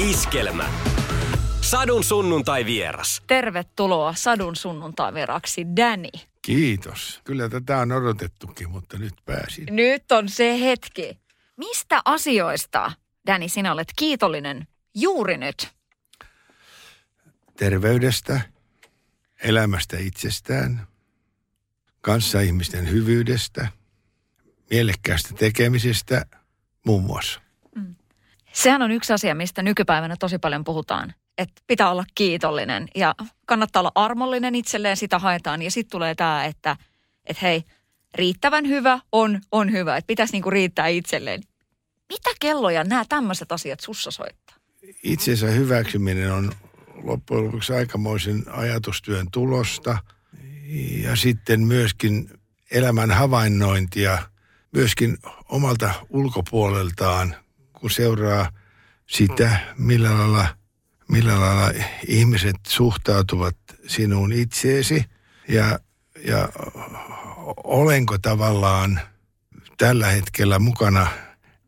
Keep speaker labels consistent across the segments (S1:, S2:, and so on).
S1: Iskelmä. Sadun sunnuntai vieras.
S2: Tervetuloa Sadun sunnuntai vieraksi, Danny.
S3: Kiitos. Kyllä tätä on odotettukin, mutta nyt pääsin.
S2: Nyt on se hetki. Mistä asioista, Danny, sinä olet kiitollinen juuri nyt?
S3: Terveydestä, elämästä itsestään, kanssaihmisten hyvyydestä, mielekkäästä tekemisestä muun muassa.
S2: Sehän on yksi asia, mistä nykypäivänä tosi paljon puhutaan. Että pitää olla kiitollinen ja kannattaa olla armollinen itselleen, sitä haetaan. Ja sitten tulee tämä, että, että hei, riittävän hyvä on, on hyvä. Että pitäisi niinku riittää itselleen. Mitä kelloja nämä tämmöiset asiat sussa soittaa?
S3: Itsensä hyväksyminen on loppujen lopuksi aikamoisen ajatustyön tulosta. Ja sitten myöskin elämän havainnointia myöskin omalta ulkopuoleltaan, kun seuraa sitä, millä lailla, millä lailla ihmiset suhtautuvat sinuun itseesi. Ja, ja olenko tavallaan tällä hetkellä mukana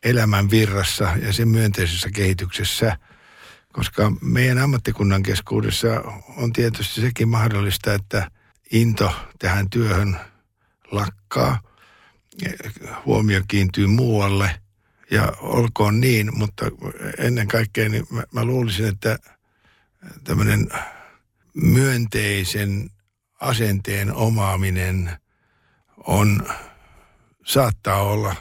S3: elämän virrassa ja sen myönteisessä kehityksessä, koska meidän ammattikunnan keskuudessa on tietysti sekin mahdollista, että into tähän työhön lakkaa, huomio kiintyy muualle ja olkoon niin, mutta ennen kaikkea niin mä, mä luulisin, että tämmöinen myönteisen asenteen omaaminen on, saattaa olla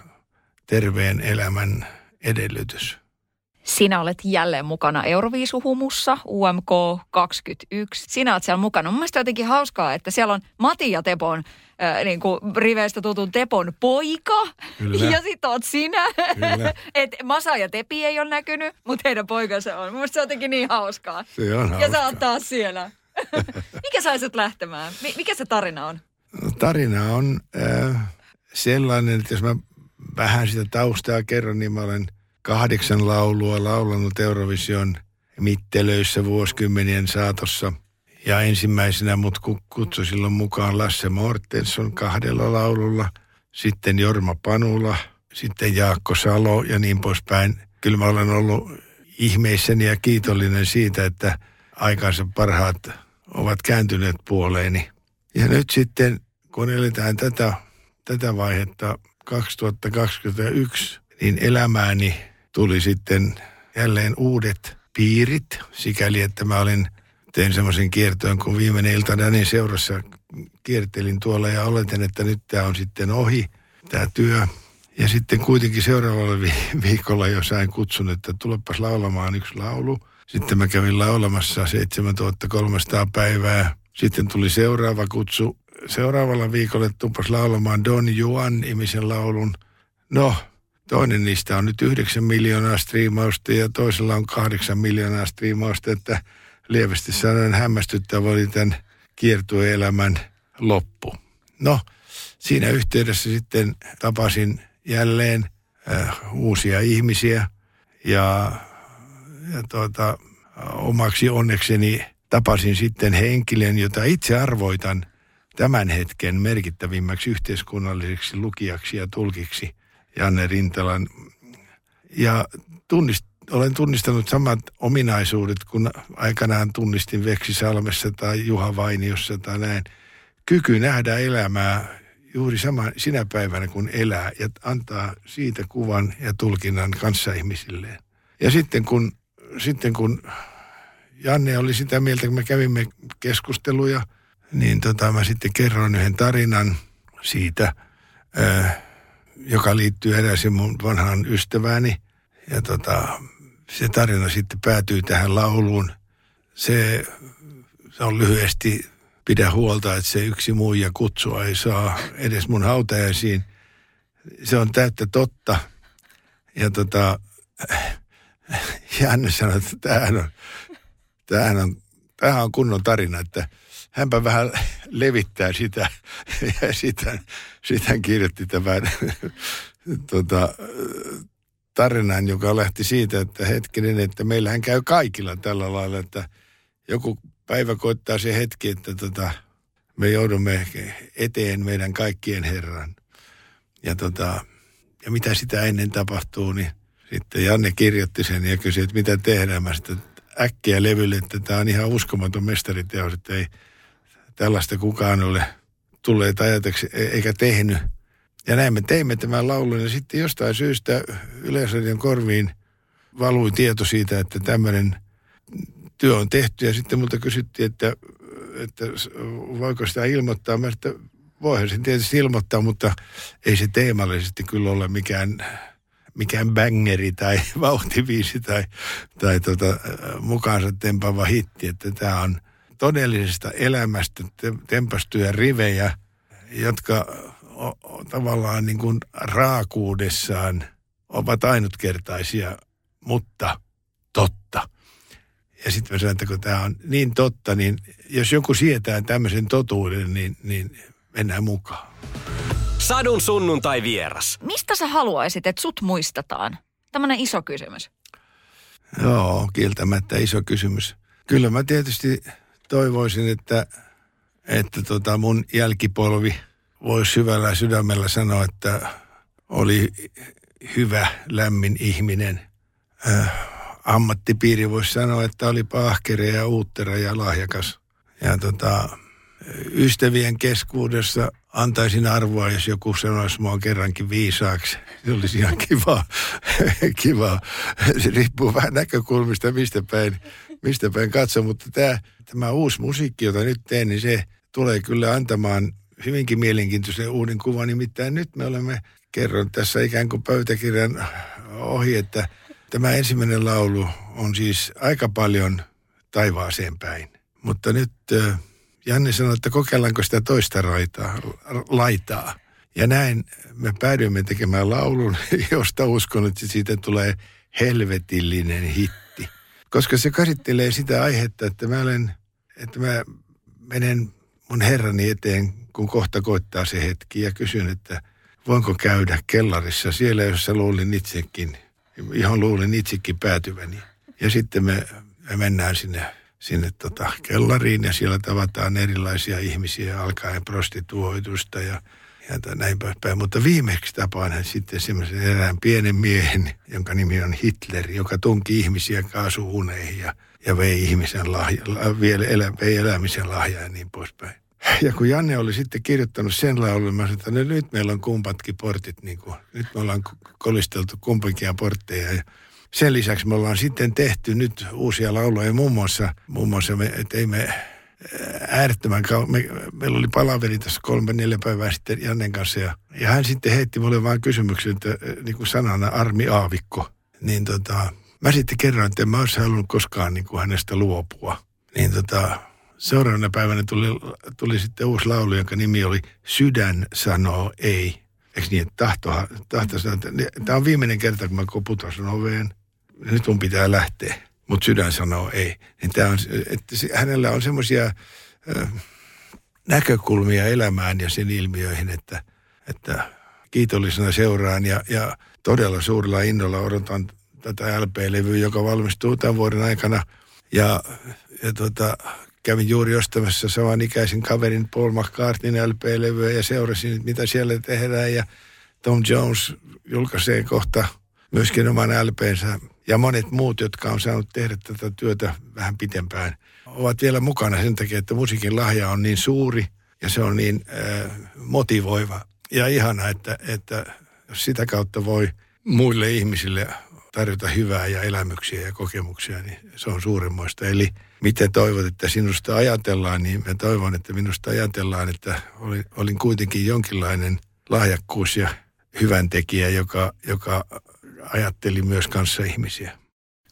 S3: terveen elämän edellytys.
S2: Sinä olet jälleen mukana Euroviisuhumussa, UMK 21. Sinä olet siellä mukana. Mun mielestä jotenkin hauskaa, että siellä on Mati ja Tepon, äh, niin kuin riveistä tutun Tepon poika.
S3: Kyllä.
S2: Ja sit oot sinä.
S3: Kyllä.
S2: Et Masa ja Tepi ei ole näkynyt, mutta heidän poikansa on. Mun mielestä se on jotenkin niin hauskaa.
S3: Se on
S2: Ja sä
S3: hauskaa.
S2: oot taas siellä. Mikä sai sut lähtemään? Mi- mikä se tarina on?
S3: No, tarina on äh, sellainen, että jos mä vähän sitä taustaa kerron, niin mä olen kahdeksan laulua laulanut Eurovision mittelöissä vuosikymmenien saatossa. Ja ensimmäisenä mut ku- kutsui silloin mukaan Lasse Mortensson kahdella laululla, sitten Jorma Panula, sitten Jaakko Salo ja niin poispäin. Kyllä mä olen ollut ihmeissäni ja kiitollinen siitä, että aikansa parhaat ovat kääntyneet puoleeni. Ja nyt sitten, kun eletään tätä, tätä vaihetta 2021, niin elämääni tuli sitten jälleen uudet piirit, sikäli että mä olin, tein semmoisen kiertoon, kun viimeinen ilta Danin seurassa kiertelin tuolla ja oletin, että nyt tämä on sitten ohi, tämä työ. Ja sitten kuitenkin seuraavalla vi- viikolla jo sain kutsun, että tulepas laulamaan yksi laulu. Sitten mä kävin laulamassa 7300 päivää. Sitten tuli seuraava kutsu. Seuraavalla viikolla tupas laulamaan Don Juan nimisen laulun. No, toinen niistä on nyt 9 miljoonaa striimausta ja toisella on 8 miljoonaa striimausta, että lievästi sanoen hämmästyttävä oli tämän kiertueelämän loppu. No, siinä yhteydessä sitten tapasin jälleen äh, uusia ihmisiä ja, ja tuota, omaksi onnekseni tapasin sitten henkilön, jota itse arvoitan tämän hetken merkittävimmäksi yhteiskunnalliseksi lukijaksi ja tulkiksi, Janne Rintalan. Ja tunnist, olen tunnistanut samat ominaisuudet, kun aikanaan tunnistin Veksi Salmessa tai Juha Vainiossa tai näin. Kyky nähdä elämää juuri sama sinä päivänä, kun elää ja antaa siitä kuvan ja tulkinnan kanssaihmisilleen. Ja sitten kun, sitten kun Janne oli sitä mieltä, kun me kävimme keskusteluja, niin tota, mä sitten kerroin yhden tarinan siitä, ää, joka liittyy eräisiin mun vanhaan ystävääni. Ja tota, se tarina sitten päätyy tähän lauluun. Se, se on lyhyesti, pidä huolta, että se yksi muija kutsua ei saa edes mun hautajaisiin. Se on täyttä totta. Ja tota, Janne sanoi, että tämähän on, tämähän on, tämähän on kunnon tarina, että hänpä vähän levittää sitä. Ja sitten sit hän kirjoitti tämän tota, tarinan, joka lähti siitä, että hetkinen, että meillähän käy kaikilla tällä lailla, että joku päivä koittaa se hetki, että tota, me joudumme eteen meidän kaikkien Herran. Ja, tota, ja mitä sitä ennen tapahtuu, niin sitten Janne kirjoitti sen ja kysyi, että mitä tehdään. Mä sitten äkkiä levylle, että tämä on ihan uskomaton mestariteos, että ei tällaista kukaan ole tulleet ajatuksi e- eikä tehnyt. Ja näin me teimme tämän laulun ja sitten jostain syystä Yleisradion korviin valui tieto siitä, että tämmöinen työ on tehty. Ja sitten multa kysyttiin, että, että voiko sitä ilmoittaa. Mä että voihan sen tietysti ilmoittaa, mutta ei se teemallisesti kyllä ole mikään, mikään bangeri tai vauhtiviisi tai, tai tota, mukaansa tempava hitti. Että tämä on todellisesta elämästä tempastuja rivejä, jotka o, o, tavallaan niin kuin raakuudessaan ovat ainutkertaisia, mutta totta. Ja sitten mä sanoin, että kun tämä on niin totta, niin jos joku sietää tämmöisen totuuden, niin, niin mennään mukaan.
S1: Sadun sunnuntai vieras.
S2: Mistä sä haluaisit, että sut muistetaan? Tämmöinen iso kysymys.
S3: Joo, kieltämättä iso kysymys. Kyllä mä tietysti toivoisin, että, että tota mun jälkipolvi voisi syvällä sydämellä sanoa, että oli hyvä, lämmin ihminen. Äh, ammattipiiri voisi sanoa, että oli ahkere ja uuttera ja lahjakas. Ja tota, ystävien keskuudessa antaisin arvoa, jos joku sanoisi mua kerrankin viisaaksi. Se olisi ihan kiva. kiva. Se riippuu vähän näkökulmista, mistä päin, mistä päin katso. Mutta tämä, tämä uusi musiikki, jota nyt teen, niin se tulee kyllä antamaan hyvinkin mielenkiintoisen uuden kuvan. Nimittäin nyt me olemme, kerron tässä ikään kuin pöytäkirjan ohi, että tämä ensimmäinen laulu on siis aika paljon taivaaseen päin. Mutta nyt Janne sanoi, että kokeillaanko sitä toista raitaa, laitaa. Ja näin me päädyimme tekemään laulun, josta uskon, että siitä tulee helvetillinen hitti. Koska se käsittelee sitä aihetta, että mä, olen, että mä menen mun herrani eteen, kun kohta koittaa se hetki ja kysyn, että voinko käydä kellarissa siellä, jossa luulin itsekin, ihan luulin itsekin päätyväni. Ja sitten me, me mennään sinne sinne tota kellariin ja siellä tavataan erilaisia ihmisiä alkaen prostituoitusta ja, ja näin poispäin. Mutta viimeksi tapaan hän sitten semmoisen erään pienen miehen, jonka nimi on Hitler, joka tunki ihmisiä kaasuuneihin ja, ja vei ihmisen lahja, vielä elä, vei elämisen lahjaa ja niin poispäin. Ja kun Janne oli sitten kirjoittanut sen laulun, mä sanoin, että no nyt meillä on kumpatkin portit, niin kuin, nyt me ollaan kolisteltu kumpikin portteja. Ja sen lisäksi me ollaan sitten tehty nyt uusia lauluja, muun muassa, muun muassa me teimme äärettömän kau- me, meillä oli palaveri tässä kolme, neljä päivää sitten Jannen kanssa ja, ja hän sitten heitti mulle vain kysymyksen, että niin kuin sanana Armi Aavikko, niin tota, mä sitten kerroin, että en mä olisi halunnut koskaan niin kuin hänestä luopua. Niin tota, seuraavana päivänä tuli, tuli sitten uusi laulu, jonka nimi oli Sydän sanoo ei. Eikö niin, että tahto, tahto sanoo, että tämä on viimeinen kerta, kun mä koputan sun oveen nyt mun pitää lähteä. Mutta sydän sanoo ei. Niin tää on, että hänellä on semmoisia näkökulmia elämään ja sen ilmiöihin, että, että kiitollisena seuraan ja, ja todella suurella innolla odotan tätä LP-levyä, joka valmistuu tämän vuoden aikana. Ja, ja tota, kävin juuri ostamassa ikäisen kaverin Paul McCartneyn LP-levyä ja seurasin, mitä siellä tehdään. Ja Tom Jones julkaisee kohta myöskin oman LPnsä ja monet muut, jotka on saanut tehdä tätä työtä vähän pitempään, ovat vielä mukana sen takia, että musiikin lahja on niin suuri ja se on niin äh, motivoiva ja ihana, että, että sitä kautta voi muille ihmisille tarjota hyvää ja elämyksiä ja kokemuksia, niin se on suuremmoista. Eli miten toivot, että sinusta ajatellaan, niin mä toivon, että minusta ajatellaan, että olin, olin kuitenkin jonkinlainen lahjakkuus ja hyvän tekijä, joka, joka ajatteli myös kanssa ihmisiä.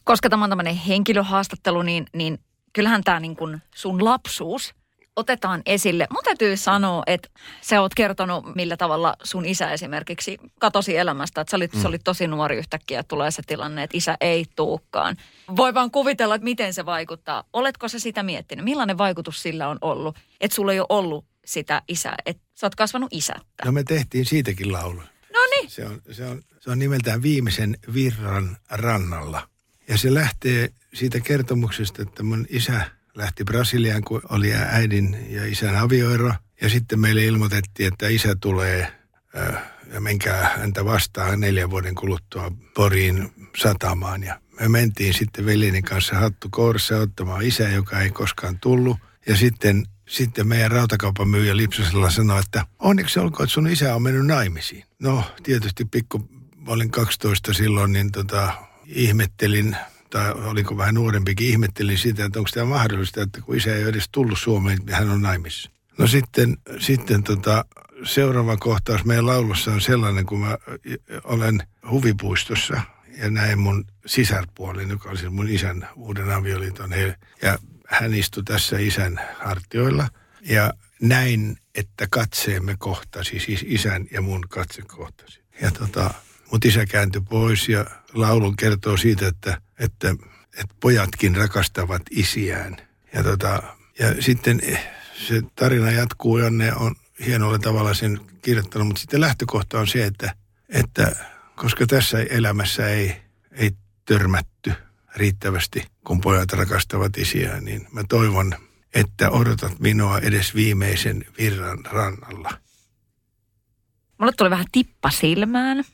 S2: Koska tämä on tämmöinen henkilöhaastattelu, niin, niin kyllähän tämä niin kuin sun lapsuus otetaan esille. Mun täytyy sanoa, että sä oot kertonut, millä tavalla sun isä esimerkiksi katosi elämästä. Että sä olit, mm. sä olit tosi nuori yhtäkkiä, tulee se tilanne, että isä ei tuukkaan. Voi vaan kuvitella, että miten se vaikuttaa. Oletko sä sitä miettinyt? Millainen vaikutus sillä on ollut, että sulla ei ole ollut sitä isää, että sä oot kasvanut isättä?
S3: No me tehtiin siitäkin laulu. Se on, se on se on nimeltään Viimeisen virran rannalla. Ja se lähtee siitä kertomuksesta, että mun isä lähti Brasiliaan, kun oli äidin ja isän avioero. Ja sitten meille ilmoitettiin, että isä tulee äh, ja menkää häntä vastaan neljän vuoden kuluttua Poriin satamaan. Ja me mentiin sitten veljeni kanssa hattu kourissa ottamaan isä, joka ei koskaan tullut. Ja sitten, sitten meidän rautakaupan myyjä Lipsasella sanoi, että onneksi olkoon, että sun isä on mennyt naimisiin. No tietysti pikku, olin 12 silloin, niin tota, ihmettelin, tai olinko vähän nuorempikin, ihmettelin sitä, että onko tämä mahdollista, että kun isä ei edes tullut Suomeen, niin hän on naimissa. No sitten, sitten tota, seuraava kohtaus meidän laulussa on sellainen, kun mä olen huvipuistossa ja näin mun sisarpuolin, joka oli siis mun isän uuden avioliiton. Ja hän istui tässä isän hartioilla ja näin, että katseemme kohtasi, siis isän ja mun katse kohtasi. Ja tota, mut isä kääntyi pois ja laulun kertoo siitä, että, että, että pojatkin rakastavat isiään. Ja, tota, ja sitten se tarina jatkuu, Janne on hienolla tavalla sen kirjoittanut, mutta sitten lähtökohta on se, että, että koska tässä elämässä ei, ei törmätty riittävästi, kun pojat rakastavat isiään, niin mä toivon, että odotat minua edes viimeisen virran rannalla.
S2: Mulle tuli vähän tippa silmään.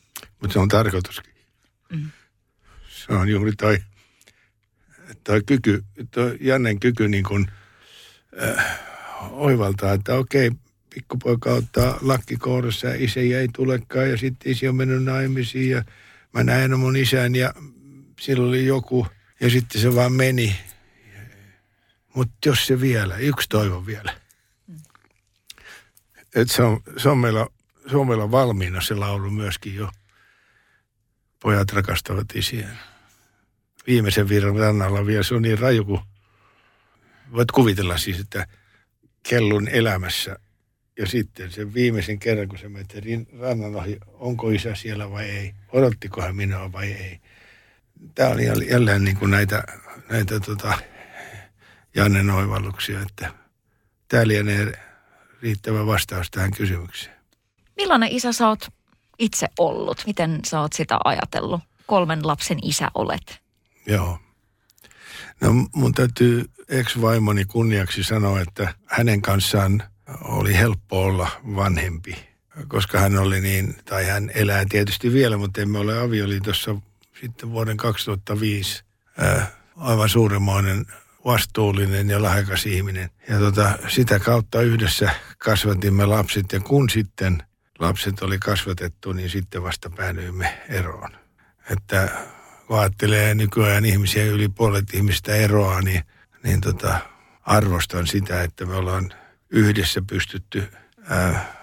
S3: Mutta se on tarkoituskin. Mm. Se on juuri toi, toi kyky, toi Jannen kyky niin kuin, äh, oivaltaa, että okei, pikkupoika ottaa lakki kourassa ja isä ei tulekaan ja sitten isi on mennyt naimisiin ja mä näin mun isän ja silloin oli joku ja sitten se vaan meni. Mutta jos se vielä, yksi toivo vielä. Et se, on, se, on meillä, se on meillä valmiina se laulu myöskin jo. Pojat rakastavat isiä. Viimeisen virran rannalla vielä, se on niin raju kuin voit kuvitella siis, että kellun elämässä ja sitten sen viimeisen kerran, kun se meni rannan ohi, onko isä siellä vai ei, odottiko hän minua vai ei. Tämä oli jälleen niin kuin näitä, näitä tota, Jannen oivalluksia, että tämä lienee riittävä vastaus tähän kysymykseen.
S2: Millainen isä sä oot itse ollut? Miten sä oot sitä ajatellut? Kolmen lapsen isä olet.
S3: Joo. No mun täytyy ex-vaimoni kunniaksi sanoa, että hänen kanssaan – oli helppo olla vanhempi, koska hän oli niin, tai hän elää tietysti vielä, mutta emme ole avioliitossa sitten vuoden 2005 ää, aivan suuremmoinen vastuullinen ja lahjakas ihminen. Ja tota, sitä kautta yhdessä kasvatimme lapset ja kun sitten lapset oli kasvatettu, niin sitten vasta päädyimme eroon. Että kun ajattelee nykyään ihmisiä, yli puolet ihmistä eroaa, niin, niin tota, arvostan sitä, että me ollaan yhdessä pystytty ää,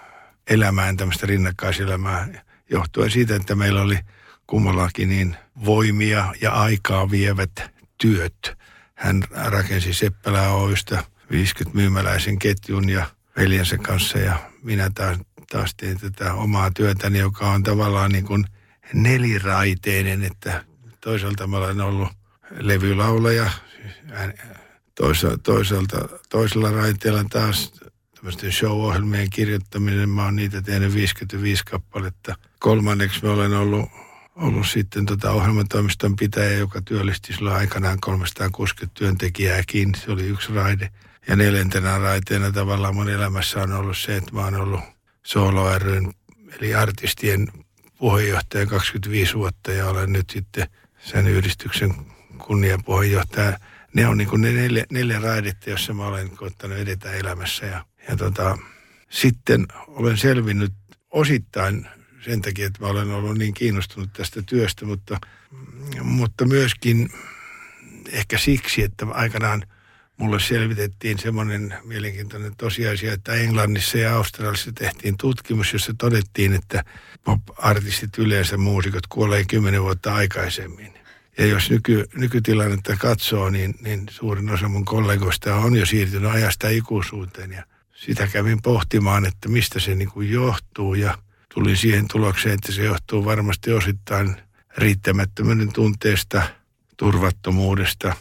S3: elämään tämmöistä rinnakkaiselämää johtuen siitä, että meillä oli kummallakin niin voimia ja aikaa vievät työt. Hän rakensi Seppälä Oystä 50 myymäläisen ketjun ja veljensä kanssa ja minä taas, taas tein tätä omaa työtäni, joka on tavallaan niin kuin neliraiteinen, että toisaalta mä olen ollut levylaulaja, Toisa, toisaalta, toisella raiteella taas tämmöisten show-ohjelmien kirjoittaminen. Mä oon niitä tehnyt 55 kappaletta. Kolmanneksi mä olen ollut, ollut sitten tota ohjelmatoimiston pitäjä, joka työllisti silloin aikanaan 360 työntekijääkin. Se oli yksi raide. Ja neljäntenä raiteena tavallaan mun elämässä on ollut se, että mä oon ollut Solo ryn, eli artistien puheenjohtaja 25 vuotta ja olen nyt sitten sen yhdistyksen kunniapuheenjohtaja – ne on niin kuin ne neljä, neljä raidetta, joissa mä olen koittanut edetä elämässä. Ja, ja tota, sitten olen selvinnyt osittain sen takia, että mä olen ollut niin kiinnostunut tästä työstä, mutta, mutta myöskin ehkä siksi, että aikanaan mulle selvitettiin semmoinen mielenkiintoinen tosiasia, että Englannissa ja Australiassa tehtiin tutkimus, jossa todettiin, että pop-artistit yleensä muusikot kuolee kymmenen vuotta aikaisemmin. Ja jos nyky, nykytilannetta katsoo, niin, niin suurin osa mun kollegoista on jo siirtynyt ajasta ikuisuuteen. Ja sitä kävin pohtimaan, että mistä se niin kuin johtuu ja tulin siihen tulokseen, että se johtuu varmasti osittain riittämättömyyden tunteesta, turvattomuudesta,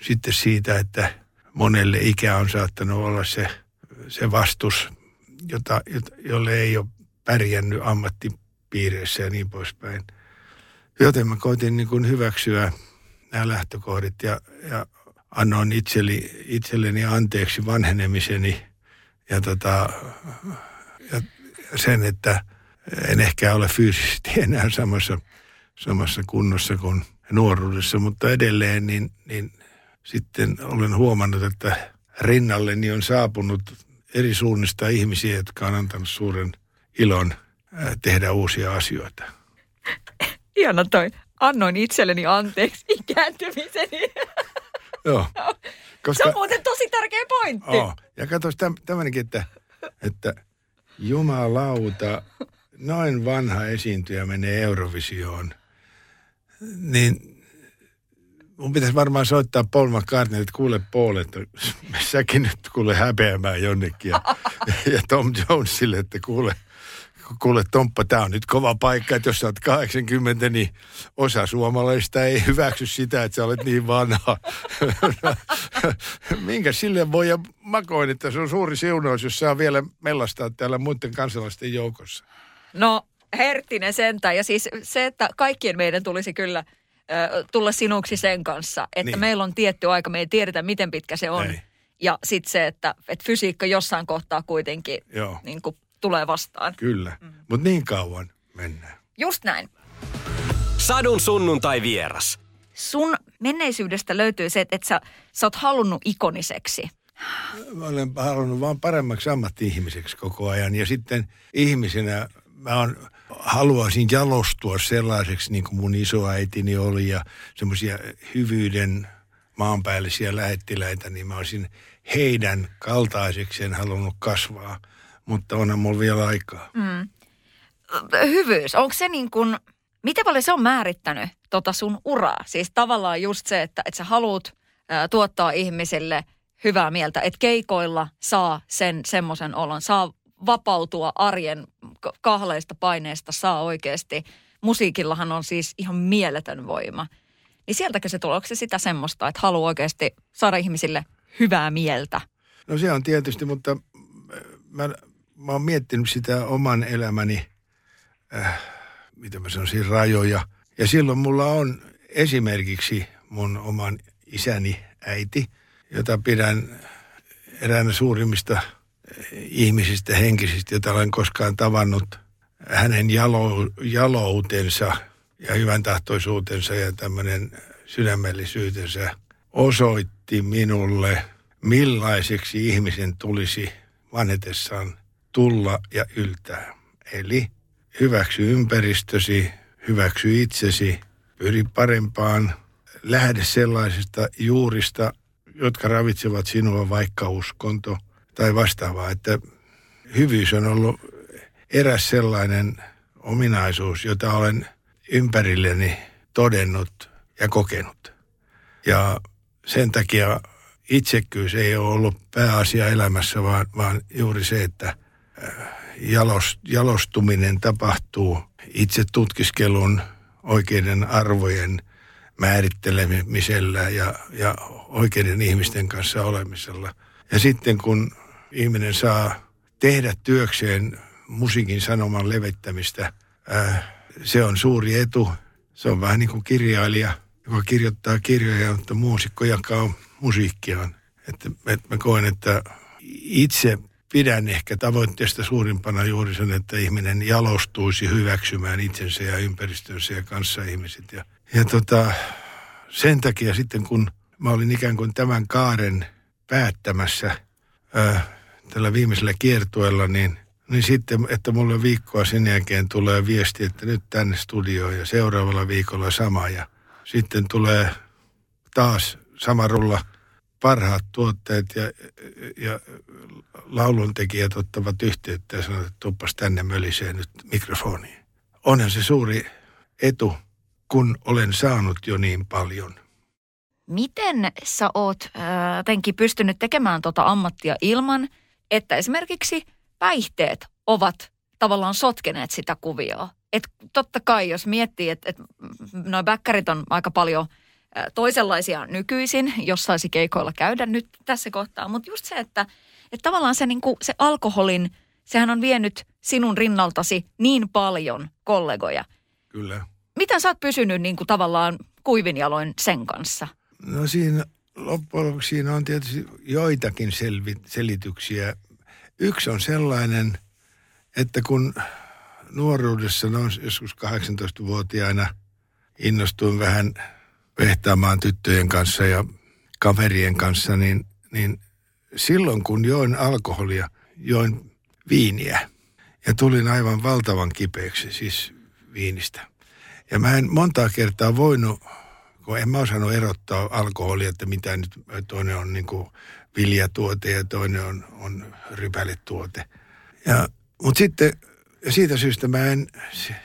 S3: sitten siitä, että monelle ikä on saattanut olla se, se vastus, jota, jolle ei ole pärjännyt ammattipiireissä ja niin poispäin – Joten mä koitin niin kuin hyväksyä nämä lähtökohdit ja, ja annoin itselleni, itselleni anteeksi vanhenemiseni ja, tota, ja sen, että, en ehkä ole fyysisesti enää samassa, samassa kunnossa kuin nuoruudessa, mutta edelleen niin, niin sitten olen huomannut, että rinnalleni on saapunut eri suunnista ihmisiä, jotka on antanut suuren ilon tehdä uusia asioita.
S2: Ihana toi. Annoin itselleni anteeksi ikääntymiseni.
S3: Joo.
S2: Koska... Se on muuten tosi tärkeä pointti.
S3: Oh. Ja katsos tämmöinenkin, että, että jumalauta, noin vanha esiintyjä menee Eurovisioon. Niin mun pitäisi varmaan soittaa Paul McCartney, että kuule Paul, että säkin nyt kuule häpeämään jonnekin. Ja, ja Tom Jonesille, että kuule, kuule Tomppa, tämä on nyt kova paikka, että jos sä oot 80, niin osa suomalaista ei hyväksy sitä, että sä olet niin vanha. Minkä sille voi ja makoin, että se on suuri siunaus, jos saa vielä mellastaa täällä muiden kansalaisten joukossa.
S2: No, Herttinen sentään. Ja siis se, että kaikkien meidän tulisi kyllä – tulla sinuksi sen kanssa, että niin. meillä on tietty aika, me ei tiedetä miten pitkä se on. Ei. Ja sitten se, että, että fysiikka jossain kohtaa kuitenkin niin kuin, tulee vastaan.
S3: Kyllä, mm. mutta niin kauan mennään.
S2: Just näin.
S1: Sadun sunnuntai vieras.
S2: Sun menneisyydestä löytyy se, että, että sä, sä oot halunnut ikoniseksi.
S3: Mä olen halunnut vaan paremmaksi ammatti-ihmiseksi koko ajan. Ja sitten ihmisenä mä oon haluaisin jalostua sellaiseksi niin kuin mun isoäitini oli ja semmoisia hyvyyden maanpäällisiä lähettiläitä, niin mä olisin heidän kaltaisekseen halunnut kasvaa, mutta onhan mulla vielä aikaa. Mm.
S2: Hyvyys, onko se niin kuin, miten paljon se on määrittänyt tota sun uraa? Siis tavallaan just se, että, että sä haluat tuottaa ihmisille hyvää mieltä, että keikoilla saa sen semmoisen olon, saa vapautua arjen kahleista paineista saa oikeasti. Musiikillahan on siis ihan mieletön voima. Niin sieltäkö se tulee? Sitä semmoista, että haluaa oikeasti saada ihmisille hyvää mieltä?
S3: No se on tietysti, mutta äh, mä, mä oon miettinyt sitä oman elämäni, äh, mitä mä sanoisin, rajoja. Ja silloin mulla on esimerkiksi mun oman isäni äiti, jota pidän eräänä suurimmista – ihmisistä, henkisistä, joita olen koskaan tavannut. Hänen jalo, jaloutensa ja hyvän tahtoisuutensa ja tämmöinen sydämellisyytensä osoitti minulle, millaiseksi ihmisen tulisi vanhetessaan tulla ja yltää. Eli hyväksy ympäristösi, hyväksy itsesi, pyri parempaan, lähde sellaisista juurista, jotka ravitsevat sinua, vaikka uskonto – tai vastaavaa, että hyvyys on ollut eräs sellainen ominaisuus, jota olen ympärilleni todennut ja kokenut. Ja sen takia itsekkyys ei ole ollut pääasia elämässä, vaan, vaan juuri se, että äh, jalost, jalostuminen tapahtuu itse tutkiskelun oikeiden arvojen määrittelemisellä ja, ja oikeiden ihmisten kanssa olemisella. Ja sitten kun ihminen saa tehdä työkseen musiikin sanoman levittämistä. Äh, se on suuri etu. Se on vähän niin kuin kirjailija, joka kirjoittaa kirjoja, mutta muusikko jakaa musiikkiaan. Että, että mä koen, että itse pidän ehkä tavoitteesta suurimpana juuri sen, että ihminen jalostuisi hyväksymään itsensä ja ympäristönsä ja ihmiset. Ja, ja tota, sen takia sitten kun mä olin ikään kuin tämän kaaren päättämässä, äh, tällä viimeisellä kiertueella, niin, niin sitten, että mulle viikkoa sen jälkeen tulee viesti, että nyt tänne studioon ja seuraavalla viikolla sama. Ja sitten tulee taas sama rulla parhaat tuotteet ja, ja lauluntekijät ottavat yhteyttä ja sanovat, että tuppas tänne mölisee nyt mikrofoniin. Onhan se suuri etu, kun olen saanut jo niin paljon.
S2: Miten sä oot äh, pystynyt tekemään tuota ammattia ilman – että esimerkiksi päihteet ovat tavallaan sotkeneet sitä kuvioa. Et totta kai, jos miettii, että, että noin bäkkärit on aika paljon toisenlaisia nykyisin, jos saisi keikoilla käydä nyt tässä kohtaa. Mutta just se, että, että tavallaan se, niin kuin, se alkoholin, sehän on vienyt sinun rinnaltasi niin paljon kollegoja.
S3: Kyllä.
S2: Miten sä oot pysynyt niin kuin, tavallaan kuivinjaloin sen kanssa?
S3: No siinä loppujen lopuksi siinä on tietysti joitakin selvi, selityksiä. Yksi on sellainen, että kun nuoruudessa, noin joskus 18-vuotiaana, innostuin vähän vehtaamaan tyttöjen kanssa ja kaverien kanssa, niin, niin silloin kun join alkoholia, join viiniä ja tulin aivan valtavan kipeäksi siis viinistä. Ja mä en montaa kertaa voinut, kun en mä osannut erottaa alkoholia, että mitä nyt toinen on niin kuin viljatuote ja toinen on, on rypäletuote. Ja, mutta sitten ja siitä syystä mä en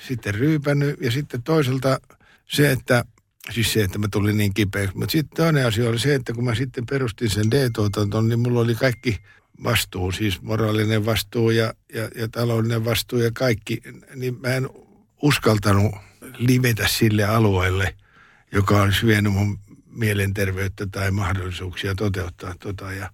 S3: sitten ryypännyt. Ja sitten toisaalta se, että Siis se, että mä tulin niin kipeäksi. Mutta sitten toinen asia oli se, että kun mä sitten perustin sen D-tuotanton, niin mulla oli kaikki vastuu, siis moraalinen vastuu ja, ja, ja taloudellinen vastuu ja kaikki. Niin mä en uskaltanut livetä sille alueelle, joka olisi vienyt mun mielenterveyttä tai mahdollisuuksia toteuttaa tota. Ja,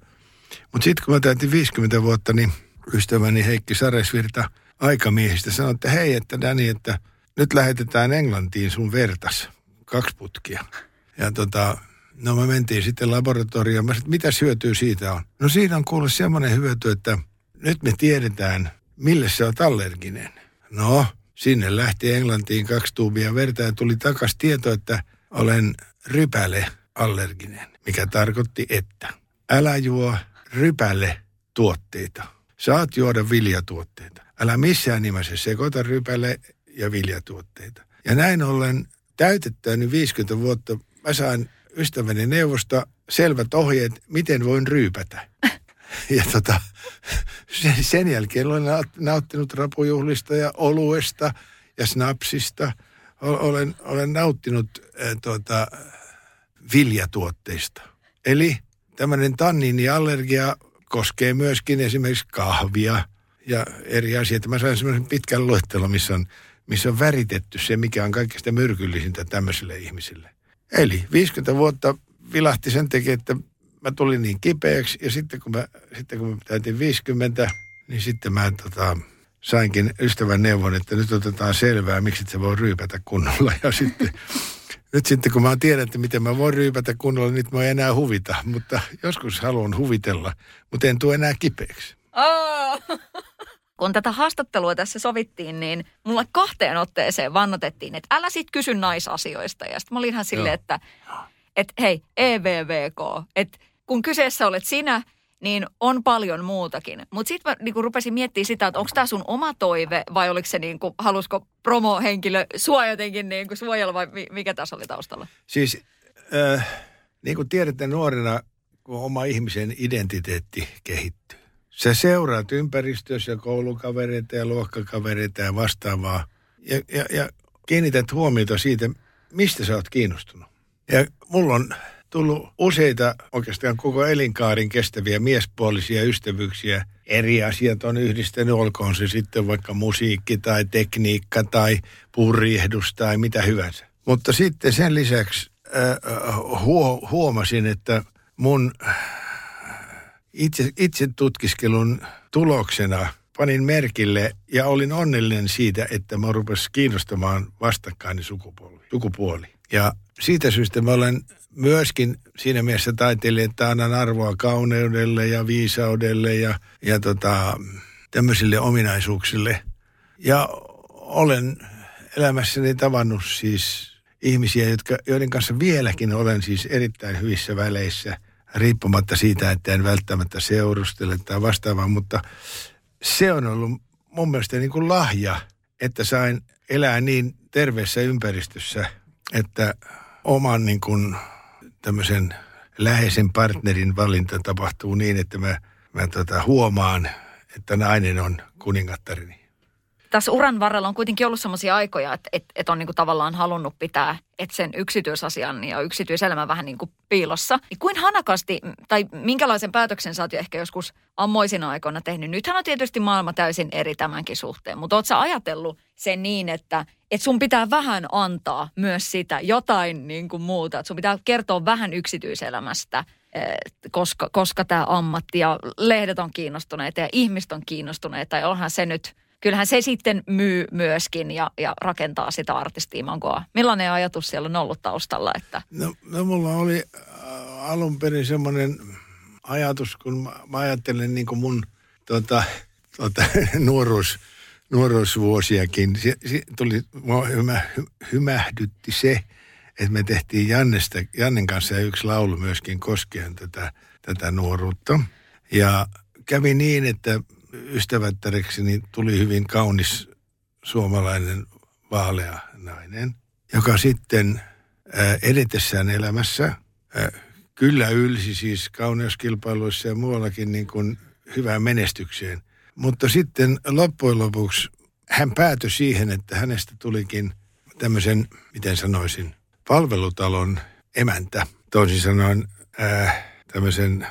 S3: mutta sitten kun mä täytin 50 vuotta, niin ystäväni Heikki Saresvirta aikamiehistä sanoi, että hei, että Dani, että nyt lähetetään Englantiin sun vertas kaksi putkia. Ja tota, no me mentiin sitten laboratorioon. Mä sanoin, mitä hyötyä siitä on? No siinä on kuullut semmoinen hyöty, että nyt me tiedetään, mille sä oot allerginen. No, sinne lähti Englantiin kaksi tuubia verta ja tuli takas tieto, että olen rypäle allerginen, mikä tarkoitti, että älä juo rypäle tuotteita. Saat juoda viljatuotteita. Älä missään nimessä sekoita rypäle ja viljatuotteita. Ja näin ollen täytettäni 50 vuotta mä sain ystäväni neuvosta selvät ohjeet, miten voin ryypätä. Ja tota, sen, sen jälkeen olen nauttinut rapujuhlista ja oluesta ja snapsista. Olen, olen nauttinut äh, tuota, viljatuotteista. Eli tämmöinen tanniiniallergia koskee myöskin esimerkiksi kahvia ja eri asioita. Mä sain semmoisen pitkän luettelon, missä on missä on väritetty se, mikä on kaikista myrkyllisintä tämmöisille ihmisille. Eli 50 vuotta vilahti sen takia, että mä tulin niin kipeäksi ja sitten kun mä, sitten kun mä täytin 50, niin sitten mä tota, sainkin ystävän neuvon, että nyt otetaan selvää, miksi se voi ryypätä kunnolla. Ja sitten, nyt sitten kun mä tiedän, että miten mä voin ryypätä kunnolla, niin mä en enää huvita. Mutta joskus haluan huvitella, mutta en tule enää kipeäksi.
S2: Oh kun tätä haastattelua tässä sovittiin, niin mulla kahteen otteeseen vannotettiin, että älä sit kysy naisasioista. Ja sitten mä olin ihan silleen, että, että hei, EVVK, että kun kyseessä olet sinä, niin on paljon muutakin. Mutta sitten mä niinku rupesin miettimään sitä, että onko tämä sun oma toive vai oliko se niinku, halusko promohenkilö sua jotenkin niinku suojella vai mikä tässä oli taustalla?
S3: Siis äh, niin kuin tiedätte nuorena, kun oma ihmisen identiteetti kehittyy Sä seuraat ympäristössä koulukavereita ja luokkakavereita ja vastaavaa. Ja, ja, ja kiinnität huomiota siitä, mistä sä oot kiinnostunut. Ja mulla on tullut useita oikeastaan koko elinkaarin kestäviä miespuolisia ystävyyksiä. Eri asiat on yhdistänyt, olkoon se sitten vaikka musiikki tai tekniikka tai purjehdus tai mitä hyvänsä. Mutta sitten sen lisäksi äh, huo, huomasin, että mun itse, itse tutkiskelun tuloksena panin merkille ja olin onnellinen siitä, että mä rupesi kiinnostamaan vastakkaini sukupuoli. sukupuoli. Ja siitä syystä mä olen myöskin siinä mielessä taiteilija, että annan arvoa kauneudelle ja viisaudelle ja, ja tota, tämmöisille ominaisuuksille. Ja olen elämässäni tavannut siis ihmisiä, jotka, joiden kanssa vieläkin olen siis erittäin hyvissä väleissä – riippumatta siitä, että en välttämättä seurustele tai vastaavaa, mutta se on ollut mun mielestä niin kuin lahja, että sain elää niin terveessä ympäristössä, että oman niin kuin tämmöisen läheisen partnerin valinta tapahtuu niin, että mä, mä tota huomaan, että nainen on kuningattarini
S2: tässä uran varrella on kuitenkin ollut sellaisia aikoja, että, että, että on niin kuin tavallaan halunnut pitää että sen yksityisasian ja yksityiselämän vähän niin kuin piilossa. Niin kuin hanakasti tai minkälaisen päätöksen sä oot jo ehkä joskus ammoisina aikoina tehnyt? Nythän on tietysti maailma täysin eri tämänkin suhteen, mutta oot sä ajatellut sen niin, että, että sun pitää vähän antaa myös sitä jotain niin kuin muuta. Että sun pitää kertoa vähän yksityiselämästä eh, koska, koska tämä ammatti ja lehdet on kiinnostuneita ja ihmiset on kiinnostuneita ja onhan se nyt – kyllähän se sitten myy myöskin ja, ja rakentaa sitä artistiimankoa. Millainen ajatus siellä on ollut taustalla? Että...
S3: No, no mulla oli äh, alun perin semmoinen ajatus, kun mä, mä ajattelen niin kuin mun tota, tota, nuoruus, nuoruusvuosiakin. Se, se tuli, hymä, hymähdytti se, että me tehtiin Jannesta, Jannen kanssa yksi laulu myöskin koskien tätä, tätä nuoruutta. Ja kävi niin, että ystävättärekseni tuli hyvin kaunis suomalainen vaalea nainen, joka sitten edetessään elämässä kyllä ylsi siis kauneuskilpailuissa ja muuallakin niin kuin hyvään menestykseen. Mutta sitten loppujen lopuksi hän päätyi siihen, että hänestä tulikin tämmöisen, miten sanoisin, palvelutalon emäntä. Toisin sanoen äh, tämmöisen,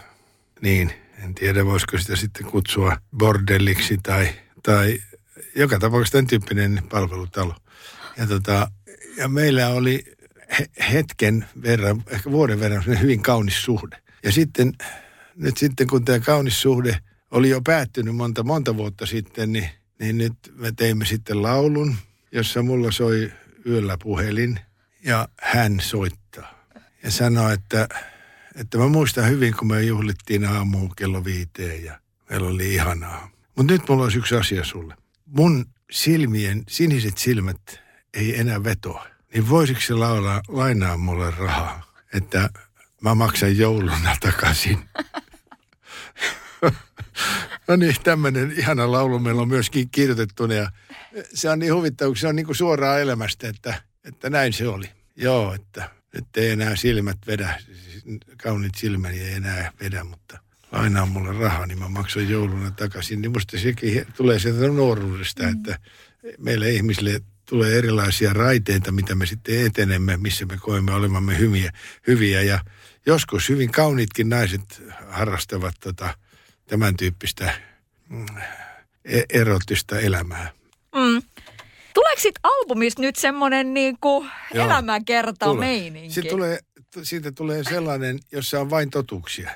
S3: niin, en tiedä voisiko sitä sitten kutsua bordelliksi tai, tai joka tapauksessa tämän tyyppinen palvelutalo. Ja, tota, ja meillä oli hetken verran, ehkä vuoden verran, hyvin kaunis suhde. Ja sitten, nyt sitten kun tämä kaunis suhde oli jo päättynyt monta, monta vuotta sitten, niin, niin nyt me teimme sitten laulun, jossa mulla soi yöllä puhelin ja hän soittaa. Ja sanoi, että, että mä muistan hyvin, kun me juhlittiin aamuun kello viiteen ja meillä oli ihanaa. Mutta nyt mulla olisi yksi asia sulle. Mun silmien, siniset silmät ei enää vetoa niin voisiko se laulaa, lainaa mulle rahaa, että mä maksan jouluna takaisin. no niin, tämmöinen ihana laulu meillä on myöskin kirjoitettuna ja se on niin huvittava, kun se on niin kuin suoraa elämästä, että, että näin se oli. Joo, että nyt ei enää silmät vedä, kaunit silmäni ei enää vedä, mutta lainaa mulle rahaa, niin mä maksan jouluna takaisin. Niin musta sekin tulee sieltä nuoruudesta, mm. että meille ihmisille tulee erilaisia raiteita, mitä me sitten etenemme, missä me koemme olevamme hyviä. hyviä. Ja joskus hyvin kauniitkin naiset harrastavat tota, tämän tyyppistä mm, e- erottista elämää.
S2: Mm. Tuleeko sitten albumista nyt semmoinen niinku elämäkerta tule. meininki?
S3: Siitä tulee, siitä tulee sellainen, jossa on vain totuuksia.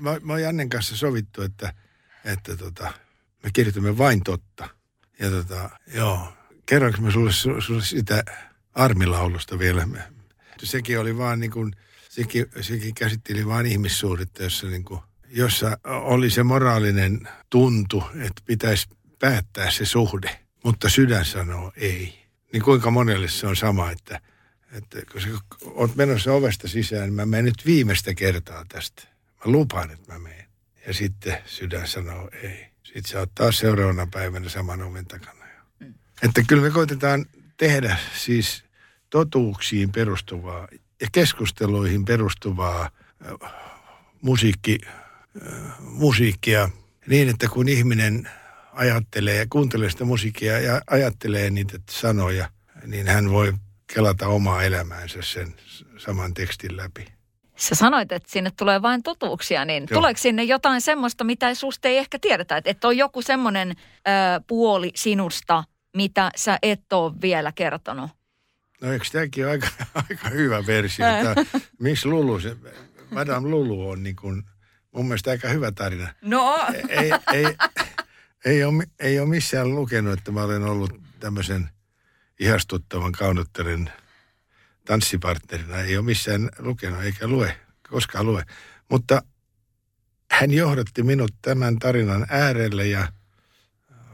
S3: Mä, mä oon Jannen kanssa sovittu, että, että tota, me kirjoitamme vain totta. Ja tota, joo, kerroinko mä sulle, sulle sitä armilaulusta vielä? Sekin oli vaan niin kuin, sekin, sekin käsitteli vain ihmissuhdetta, jossa, niin kuin, jossa oli se moraalinen tuntu, että pitäisi päättää se suhde, mutta sydän sanoo ei. Niin kuinka monelle se on sama, että, että kun sä oot menossa ovesta sisään, niin mä menen nyt viimeistä kertaa tästä. Mä lupaan, että mä menen. Ja sitten sydän sanoo ei. Sitten sä oot taas seuraavana päivänä saman oven takana. Että kyllä me koitetaan tehdä siis totuuksiin perustuvaa ja keskusteluihin perustuvaa äh, musiikki, äh, musiikkia niin, että kun ihminen ajattelee ja kuuntelee sitä musiikkia ja ajattelee niitä sanoja, niin hän voi kelata omaa elämäänsä sen saman tekstin läpi.
S2: Sä sanoit, että sinne tulee vain totuuksia, niin Joo. tuleeko sinne jotain semmoista, mitä susta ei ehkä tiedetä? Että, että on joku semmoinen ö, puoli sinusta, mitä sä et ole vielä kertonut?
S3: No eikö tämäkin aika, aika hyvä versio? Miss Lulu, se, Madame Lulu on niin kuin, mun mielestä aika hyvä tarina.
S2: No.
S3: Ei, ei, ei, ole, ei ole missään lukenut, että mä olen ollut tämmöisen ihastuttavan kaunottaren tanssipartnerina. Ei ole missään lukenut eikä lue, koskaan lue. Mutta hän johdatti minut tämän tarinan äärelle ja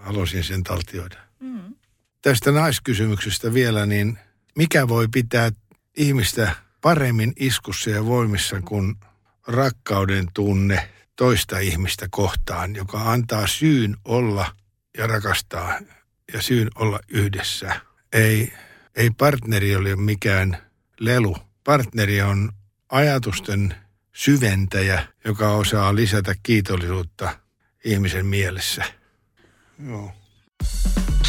S3: halusin sen taltioida. Mm. Tästä naiskysymyksestä vielä, niin mikä voi pitää ihmistä paremmin iskussa ja voimissa kuin rakkauden tunne toista ihmistä kohtaan, joka antaa syyn olla ja rakastaa ja syyn olla yhdessä. Ei, ei partneri ole mikään lelu. Partneri on ajatusten syventäjä, joka osaa lisätä kiitollisuutta ihmisen mielessä. Joo.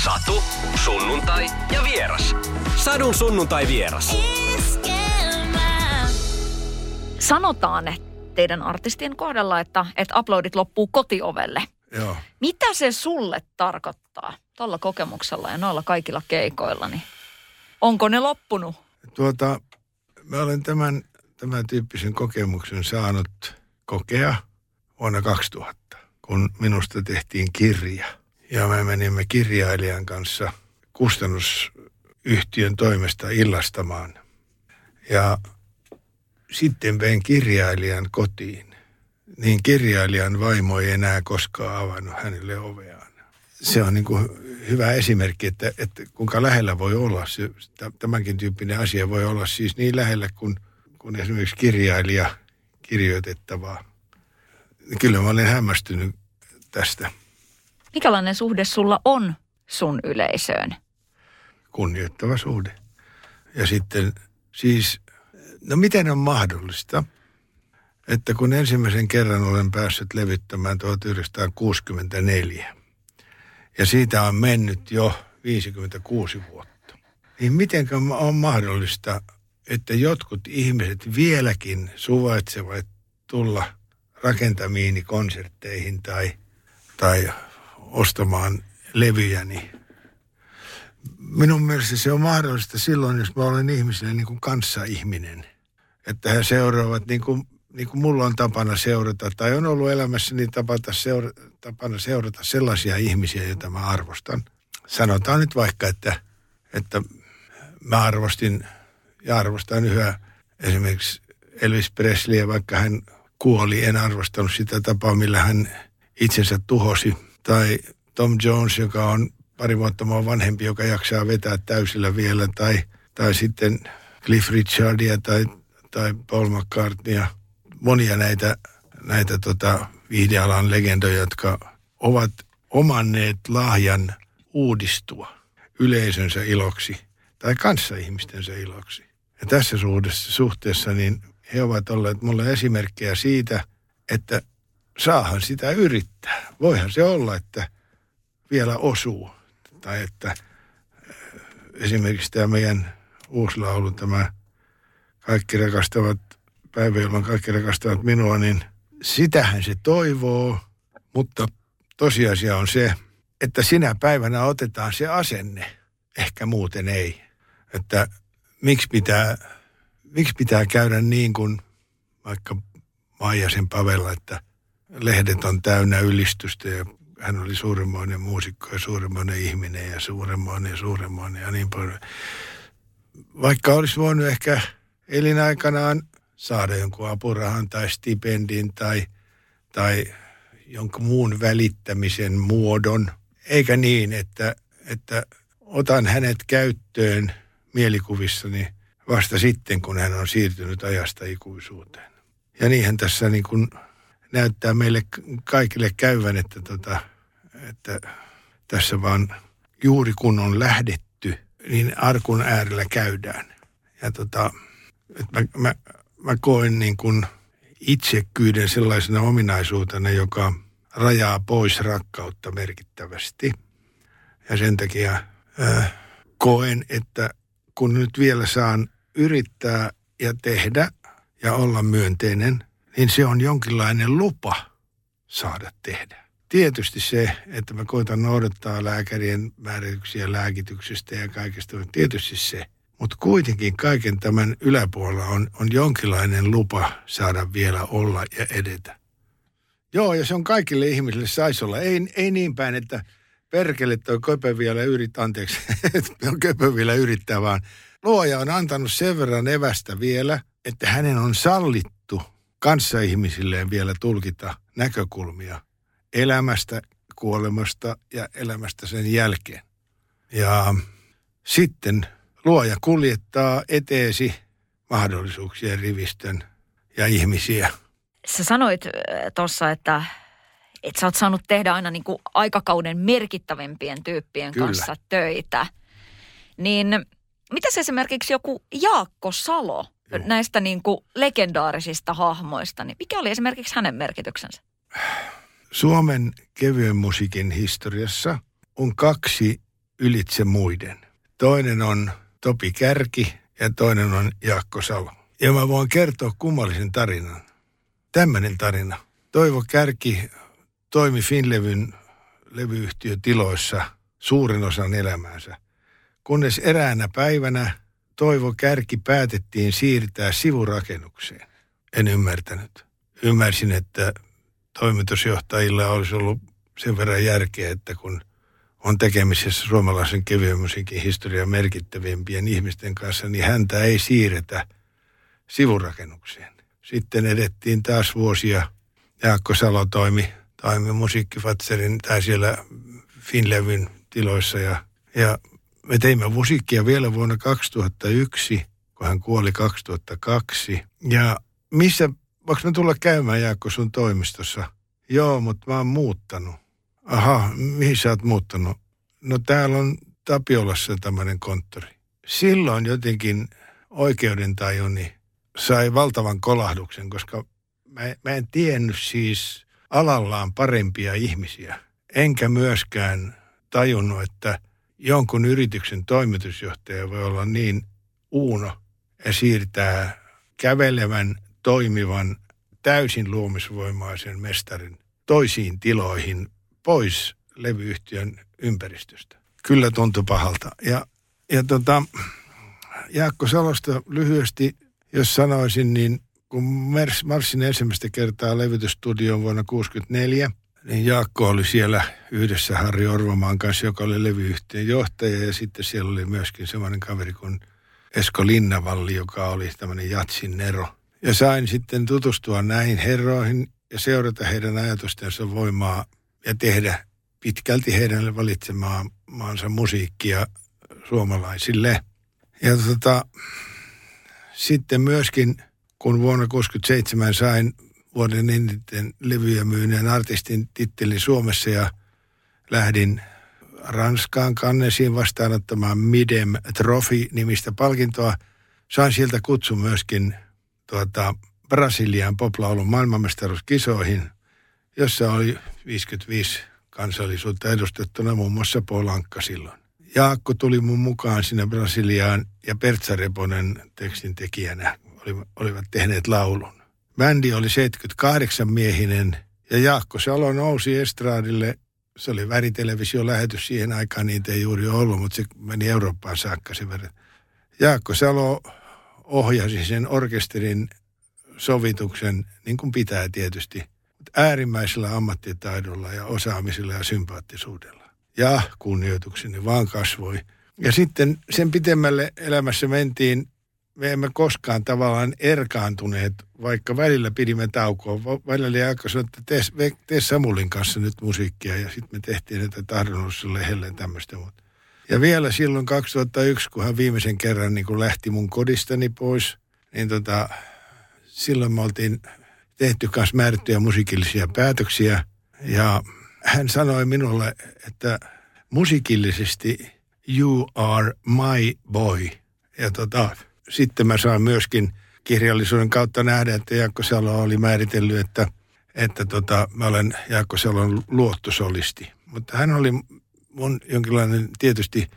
S1: Satu, sunnuntai ja vieras. Sadun sunnuntai vieras.
S2: Sanotaan että teidän artistien kohdalla, että, että uploadit loppuu kotiovelle.
S3: Joo.
S2: Mitä se sulle tarkoittaa tuolla kokemuksella ja noilla kaikilla keikoilla? Niin onko ne loppunut?
S3: Tuota, mä olen tämän, tämän tyyppisen kokemuksen saanut kokea vuonna 2000, kun minusta tehtiin kirja – ja me menimme kirjailijan kanssa kustannusyhtiön toimesta illastamaan. Ja sitten vein kirjailijan kotiin. Niin kirjailijan vaimo ei enää koskaan avannut hänelle oveaan. se on niin kuin hyvä esimerkki, että, että kuinka lähellä voi olla. Se, tämänkin tyyppinen asia voi olla siis niin lähellä kuin, kuin esimerkiksi kirjailija kirjoitettavaa. Kyllä mä olen hämmästynyt tästä.
S2: Mikälainen suhde sulla on sun yleisöön?
S3: Kunnioittava suhde. Ja sitten siis, no miten on mahdollista, että kun ensimmäisen kerran olen päässyt levittämään 1964, ja siitä on mennyt jo 56 vuotta, niin miten on mahdollista, että jotkut ihmiset vieläkin suvaitsevat tulla rakentamiini konsertteihin tai, tai ostamaan levyjäni. Minun mielestä se on mahdollista silloin, jos mä olen ihmisille niin kuin kanssaihminen. Että he seuraavat niin kuin, niin kuin mulla on tapana seurata, tai on ollut elämässäni tapana, seura, tapana seurata sellaisia ihmisiä, joita mä arvostan. Sanotaan nyt vaikka, että, että mä arvostin ja arvostan yhä esimerkiksi Elvis Presleyä, vaikka hän kuoli. En arvostanut sitä tapaa, millä hän itsensä tuhosi. Tai Tom Jones, joka on pari vuotta mua vanhempi, joka jaksaa vetää täysillä vielä. Tai, tai sitten Cliff Richardia tai, tai Paul McCartneya. Monia näitä, näitä tota, viihdealan legendoja, jotka ovat omanneet lahjan uudistua yleisönsä iloksi tai kanssaihmistensä iloksi. Ja tässä suhteessa, suhteessa niin he ovat olleet mulle esimerkkejä siitä, että saahan sitä yrittää. Voihan se olla, että vielä osuu. Tai että äh, esimerkiksi tämä meidän uusi laulu, tämä Kaikki rakastavat päiväilman, kaikki rakastavat minua, niin sitähän se toivoo, mutta tosiasia on se, että sinä päivänä otetaan se asenne, ehkä muuten ei. Että miksi pitää, miksi pitää käydä niin kuin vaikka Maijasen Pavella, että lehdet on täynnä ylistystä ja hän oli suuremmoinen muusikko ja suuremmoinen ihminen ja suuremmoinen ja suuremmoinen ja niin paljon. Vaikka olisi voinut ehkä elinaikanaan saada jonkun apurahan tai stipendin tai, tai jonkun muun välittämisen muodon, eikä niin, että, että otan hänet käyttöön mielikuvissani vasta sitten, kun hän on siirtynyt ajasta ikuisuuteen. Ja niinhän tässä niin kuin näyttää meille kaikille käyvän, että, tota, että tässä vaan juuri kun on lähdetty, niin arkun äärellä käydään. Ja tota, että mä, mä, mä koen niin kuin itsekyyden sellaisena ominaisuutena, joka rajaa pois rakkautta merkittävästi. Ja sen takia äh, koen, että kun nyt vielä saan yrittää ja tehdä ja olla myönteinen, niin se on jonkinlainen lupa saada tehdä. Tietysti se, että mä koitan noudattaa lääkärien määrityksiä lääkityksestä ja kaikesta, tietysti se. Mutta kuitenkin kaiken tämän yläpuolella on, on jonkinlainen lupa saada vielä olla ja edetä. Joo, ja se on kaikille ihmisille saisi olla. Ei, ei niin päin, että perkele toi köpö vielä yrittää, anteeksi, köpö vielä yrittää, vaan luoja on antanut sen verran evästä vielä, että hänen on sallittu kanssaihmisilleen vielä tulkita näkökulmia elämästä, kuolemasta ja elämästä sen jälkeen. Ja sitten luoja kuljettaa eteesi mahdollisuuksien rivistön ja ihmisiä.
S2: Sä sanoit tuossa, että, että sä oot saanut tehdä aina niin kuin aikakauden merkittävimpien tyyppien Kyllä. kanssa töitä. Niin mitäs esimerkiksi joku Jaakko Salo Joo. näistä niin kuin legendaarisista hahmoista, niin mikä oli esimerkiksi hänen merkityksensä?
S3: Suomen kevyen musiikin historiassa on kaksi ylitse muiden. Toinen on Topi Kärki ja toinen on Jaakko Salo. Ja mä voin kertoa kummallisen tarinan. Tämmöinen tarina. Toivo Kärki toimi Finlevyn levyyhtiötiloissa suurin osan elämäänsä. Kunnes eräänä päivänä Toivo Kärki päätettiin siirtää sivurakennukseen. En ymmärtänyt. Ymmärsin, että toimitusjohtajilla olisi ollut sen verran järkeä, että kun on tekemisissä suomalaisen kevyen musiikin historian merkittävimpien ihmisten kanssa, niin häntä ei siirretä sivurakennukseen. Sitten edettiin taas vuosia. Jaakko Salo toimi, toimi musiikkifatserin tai siellä Finlevyn tiloissa ja, ja me teimme musiikkia vielä vuonna 2001, kun hän kuoli 2002. Ja missä, voiko me tulla käymään Jaakko sun toimistossa? Joo, mutta mä oon muuttanut. Aha, mihin sä oot muuttanut? No täällä on Tapiolassa tämmöinen konttori. Silloin jotenkin oikeudentajuni sai valtavan kolahduksen, koska mä, mä en tiennyt siis alallaan parempia ihmisiä. Enkä myöskään tajunnut, että jonkun yrityksen toimitusjohtaja voi olla niin uuno ja siirtää kävelevän, toimivan, täysin luomisvoimaisen mestarin toisiin tiloihin pois levyyhtiön ympäristöstä. Kyllä tuntui pahalta. Ja, ja tota, Jaakko Salosta lyhyesti, jos sanoisin, niin kun marssin ensimmäistä kertaa levytystudioon vuonna 1964, niin Jaakko oli siellä yhdessä Harri Orvomaan kanssa, joka oli levyyhtiön johtaja. Ja sitten siellä oli myöskin semmoinen kaveri kuin Esko Linnavalli, joka oli tämmöinen Jatsin Nero. Ja sain sitten tutustua näihin herroihin ja seurata heidän ajatustensa voimaa ja tehdä pitkälti heidän valitsemaansa musiikkia suomalaisille. Ja tota, sitten myöskin, kun vuonna 1967 sain vuoden eniten levyjä myyneen artistin titteli Suomessa ja lähdin Ranskaan kannesiin vastaanottamaan Midem Trophy-nimistä palkintoa. Sain sieltä kutsu myöskin tuota, Brasilian poplaulun maailmanmestaruuskisoihin, jossa oli 55 kansallisuutta edustettuna muun muassa Polankka silloin. Jaakko tuli mun mukaan sinne Brasiliaan ja Pertsa Reponen tekstin tekijänä olivat tehneet laulun. Bändi oli 78 miehinen ja Jaakko Salo nousi estraadille. Se oli väritelevisiolähetys siihen aikaan, niitä ei juuri ollut, mutta se meni Eurooppaan saakka sen verran. Jaakko Salo ohjasi sen orkesterin sovituksen, niin kuin pitää tietysti, mutta äärimmäisellä ammattitaidolla ja osaamisella ja sympaattisuudella. Ja kunnioitukseni vaan kasvoi. Ja sitten sen pitemmälle elämässä mentiin me emme koskaan tavallaan erkaantuneet, vaikka välillä pidimme taukoa. Välillä Jaakko sanoi, että tee, tee Samulin kanssa nyt musiikkia ja sitten me tehtiin näitä tahdonnossa helleen tämmöistä. Ja vielä silloin 2001, kun hän viimeisen kerran niin kun lähti mun kodistani pois, niin tota, silloin me oltiin tehty kanssa määrättyjä musiikillisia päätöksiä. Ja hän sanoi minulle, että musiikillisesti you are my boy. Ja tota, sitten mä saan myöskin kirjallisuuden kautta nähdä, että Jaakko Salo oli määritellyt, että, että tota, mä olen Jaakko Salon luottosolisti. Mutta hän oli mun jonkinlainen tietysti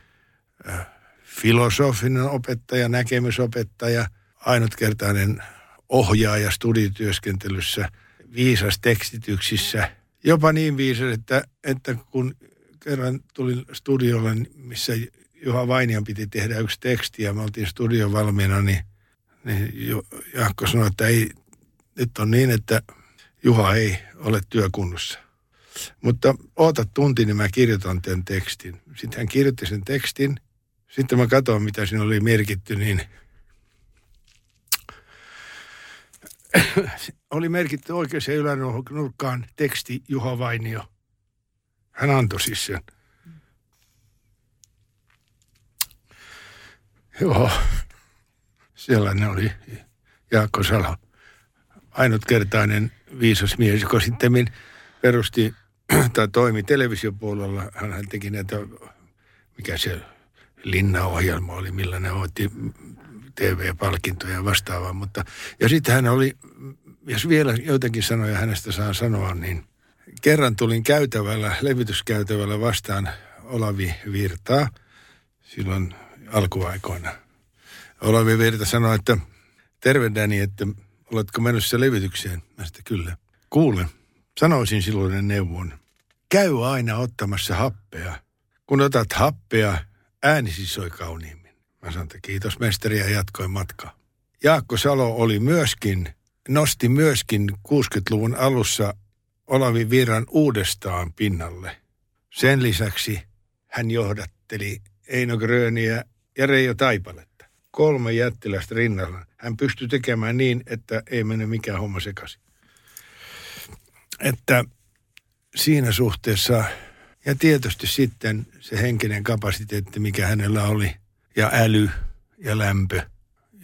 S3: äh, filosofinen opettaja, näkemysopettaja, ainutkertainen ohjaaja studityöskentelyssä, viisas tekstityksissä. Jopa niin viisas, että, että kun kerran tulin studiolle, missä Juha Vainian piti tehdä yksi teksti ja me oltiin studion valmiina, niin, niin Jaakko sanoi, että ei, nyt on niin, että Juha ei ole työkunnossa. Mutta oota tunti, niin mä kirjoitan tämän tekstin. Sitten hän kirjoitti sen tekstin. Sitten mä katsoin, mitä siinä oli merkitty, niin oli merkitty oikeaan ylänurkkaan teksti Juha Vainio. Hän antoi siis sen. Joo, sellainen oli Jaakko Salo. Ainutkertainen viisas mies, joka sitten perusti tai toimi televisiopuolella. Hän teki näitä, mikä se Linna-ohjelma oli, millä ne otti TV-palkintoja ja vastaavaa. Mutta, ja sitten hän oli, jos vielä joitakin sanoja hänestä saa sanoa, niin kerran tulin käytävällä, levityskäytävällä vastaan Olavi Virtaa. Silloin alkuaikoina. Olavi Virta sanoi, että terve Dani, että oletko menossa levitykseen? Mä sitten kyllä. Kuule, sanoisin silloin neuvon. Käy aina ottamassa happea. Kun otat happea, äänisi soi kauniimmin. Mä sanoin, että kiitos mestari ja jatkoin matkaa. Jaakko Salo oli myöskin, nosti myöskin 60-luvun alussa Olavi Virran uudestaan pinnalle. Sen lisäksi hän johdatteli Eino Gröniä ja Reijo Taipaletta. Kolme jättiläistä rinnalla. Hän pystyi tekemään niin, että ei mene mikään homma sekaisin. Että siinä suhteessa Ja tietysti sitten se henkinen kapasiteetti, mikä hänellä oli, ja äly ja lämpö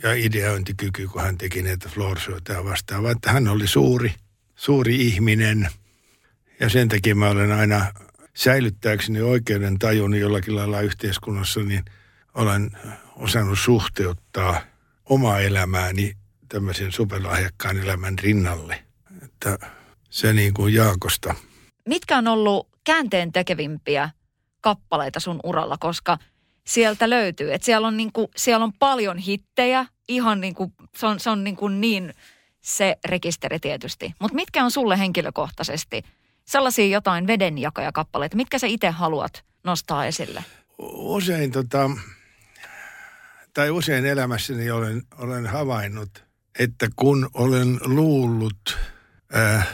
S3: ja ideointikyky, kun hän teki näitä floorsoita ja vastaavaa. Että hän oli suuri, suuri ihminen ja sen takia mä olen aina säilyttääkseni oikeuden tajun jollakin lailla yhteiskunnassa, niin olen osannut suhteuttaa omaa elämääni tämmöisen superlahjakkaan elämän rinnalle. Että se niin kuin Jaakosta.
S2: Mitkä on ollut käänteen tekevimpiä kappaleita sun uralla, koska sieltä löytyy. Että siellä on, niin kuin, siellä on paljon hittejä, ihan niin kuin, se on, se on niin, kuin niin se rekisteri tietysti. Mutta mitkä on sulle henkilökohtaisesti sellaisia jotain vedenjakajakappaleita, mitkä sä itse haluat nostaa esille?
S3: Usein tota, tai usein elämässäni olen, olen havainnut, että kun olen luullut äh,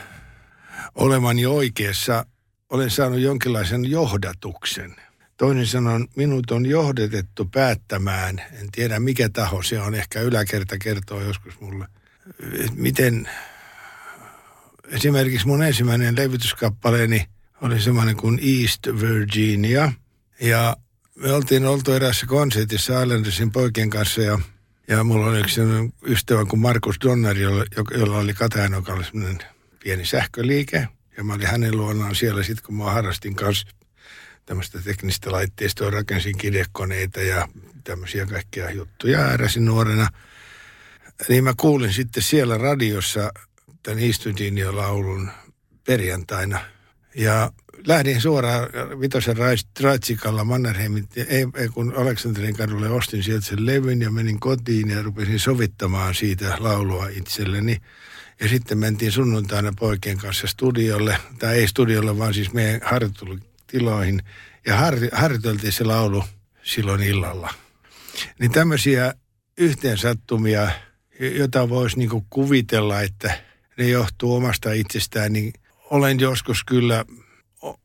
S3: olevani oikeassa, olen saanut jonkinlaisen johdatuksen. Toinen sanon, minut on johdatettu päättämään, en tiedä mikä taho se on, ehkä yläkerta kertoo joskus mulle, miten esimerkiksi mun ensimmäinen levytyskappaleeni oli semmoinen kuin East Virginia. Ja me oltiin oltu erässä konsertissa Islandersin poikien kanssa ja, ja mulla oli yksi ystävä kuin Markus Donner, jolla, jolla oli Katajanokalla semmoinen pieni sähköliike. Ja mä olin hänen luonaan siellä sitten, kun mä harrastin kanssa tämmöistä teknistä laitteistoa, rakensin kidekoneita ja tämmöisiä kaikkia juttuja ääräsin nuorena. Niin mä kuulin sitten siellä radiossa tämän Istudinio-laulun perjantaina. Ja lähdin suoraan Vitosen Raitsikalla Mannerheimin, ei, ei, kun Aleksanterin kadulle ostin sieltä sen levyn ja menin kotiin ja rupesin sovittamaan siitä laulua itselleni. Ja sitten mentiin sunnuntaina poikien kanssa studiolle, tai ei studiolle, vaan siis meidän harjoittelutiloihin. Ja har, harjoiteltiin se laulu silloin illalla. Niin tämmöisiä yhteensattumia, jota voisi niinku kuvitella, että ne johtuu omasta itsestään, niin olen joskus kyllä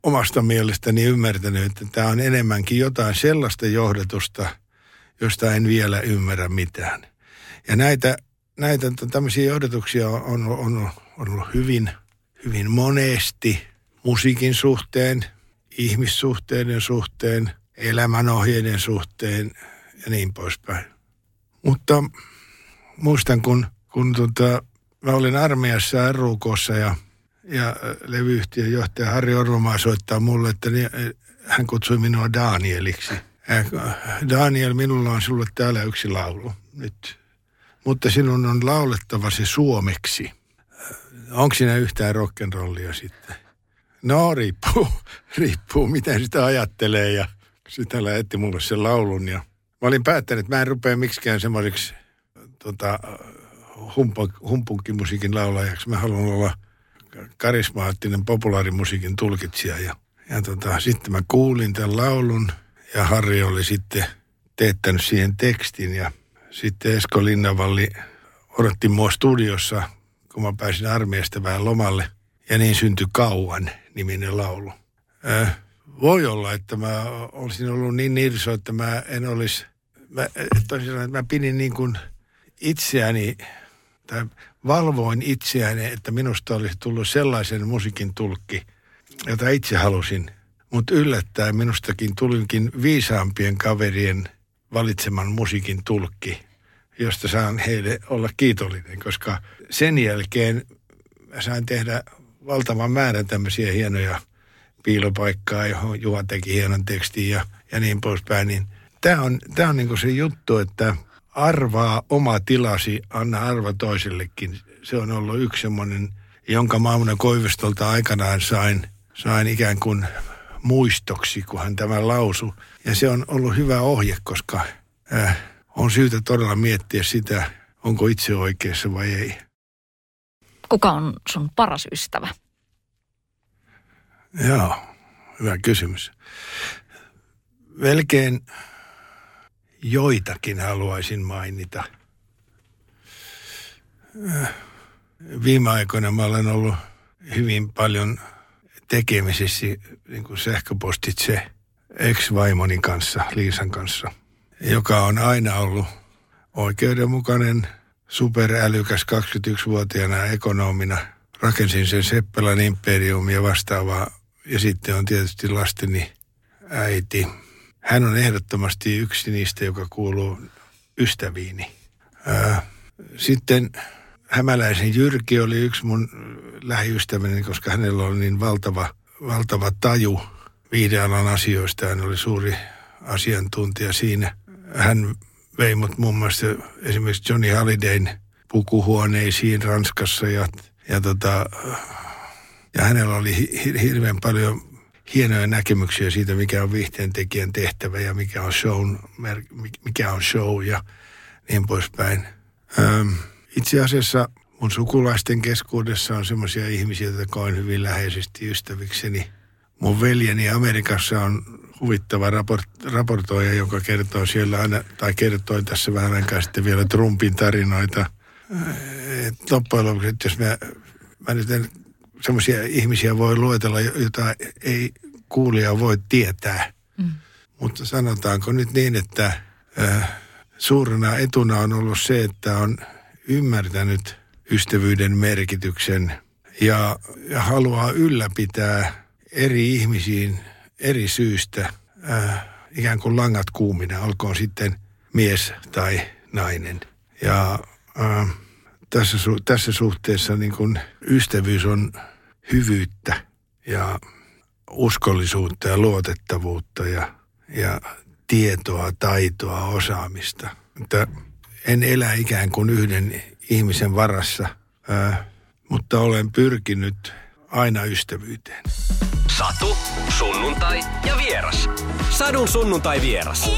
S3: omasta mielestäni ymmärtänyt, että tämä on enemmänkin jotain sellaista johdatusta, josta en vielä ymmärrä mitään. Ja näitä, näitä tämmöisiä johdatuksia on, on, on, ollut hyvin, hyvin monesti musiikin suhteen, ihmissuhteiden suhteen, elämänohjeiden suhteen ja niin poispäin. Mutta muistan, kun, kun tota, mä olin armeijassa RUKssa ja, ja levyyhtiön johtaja Harri Orvomaa soittaa mulle, että niin, hän kutsui minua Danieliksi. Daniel, minulla on sulle täällä yksi laulu nyt. Mutta sinun on laulettava se suomeksi. Onko siinä yhtään rock'n'rollia sitten? No riippuu, riippuu miten sitä ajattelee ja sitä lähetti mulle sen laulun ja mä olin päättänyt, että mä en rupea miksikään semmoiseksi tota, humpunkimusiikin laulajaksi. Mä haluan olla karismaattinen populaarimusiikin tulkitsija. Ja, ja tota, sitten mä kuulin tämän laulun ja Harri oli sitten teettänyt siihen tekstin. Ja sitten Esko Linnavalli odotti mua studiossa, kun mä pääsin armeijasta vähän lomalle. Ja niin syntyi Kauan niminen laulu. Äh, voi olla, että mä olisin ollut niin nirso, että mä en olisi, mä, tosiaan, että mä pidin niin kuin itseäni tai valvoin itseäni, että minusta olisi tullut sellaisen musiikin tulkki, jota itse halusin. Mutta yllättäen minustakin tulinkin viisaampien kaverien valitseman musiikin tulkki, josta saan heille olla kiitollinen, koska sen jälkeen mä sain tehdä valtavan määrän tämmöisiä hienoja piilopaikkaa, johon Juha teki hienon tekstin ja, ja niin poispäin. Niin tämä on, tää on niinku se juttu, että – arvaa oma tilasi, anna arva toisellekin. Se on ollut yksi semmoinen, jonka Mauna Koivistolta aikanaan sain, sain ikään kuin muistoksi, kun hän tämän lausu. Ja se on ollut hyvä ohje, koska äh, on syytä todella miettiä sitä, onko itse oikeassa vai ei.
S2: Kuka on sun paras ystävä?
S3: Joo, hyvä kysymys. Melkein joitakin haluaisin mainita. Viime aikoina mä olen ollut hyvin paljon tekemisissä niin kuin sähköpostitse ex-vaimoni kanssa, Liisan kanssa, joka on aina ollut oikeudenmukainen, superälykäs 21-vuotiaana ekonomina. Rakensin sen Seppälän imperiumia vastaavaa ja sitten on tietysti lasteni äiti. Hän on ehdottomasti yksi niistä, joka kuuluu ystäviini. Sitten Hämäläisen Jyrki oli yksi mun lähiystäväni, koska hänellä oli niin valtava, valtava taju viihdealan asioista. Hän oli suuri asiantuntija siinä. Hän vei mut muun muassa esimerkiksi Johnny Hallidayn pukuhuoneisiin Ranskassa ja, ja, tota, ja hänellä oli hirveän paljon hienoja näkemyksiä siitä, mikä on viihteen tekijän tehtävä ja mikä on show, mikä on show ja niin poispäin. Öm, itse asiassa mun sukulaisten keskuudessa on semmoisia ihmisiä, joita koin hyvin läheisesti ystävikseni. Mun veljeni Amerikassa on huvittava raport, raportoija, joka kertoo siellä aina, tai kertoi tässä vähän aikaa sitten vielä Trumpin tarinoita. Loppujen lopuksi, jos mä, mä nyt en semmoisia ihmisiä voi luetella, jota ei kuulija voi tietää. Mm. Mutta sanotaanko nyt niin, että äh, suurena etuna on ollut se, että on ymmärtänyt ystävyyden merkityksen ja, ja haluaa ylläpitää eri ihmisiin eri syystä äh, ikään kuin langat kuumina, olkoon sitten mies tai nainen. Ja äh, tässä, su- tässä suhteessa niin kuin ystävyys on hyvyyttä ja uskollisuutta ja luotettavuutta ja, ja tietoa, taitoa, osaamista. Että en elä ikään kuin yhden ihmisen varassa, ää, mutta olen pyrkinyt aina ystävyyteen.
S1: Satu, sunnuntai ja vieras. Sadun sunnuntai vieras.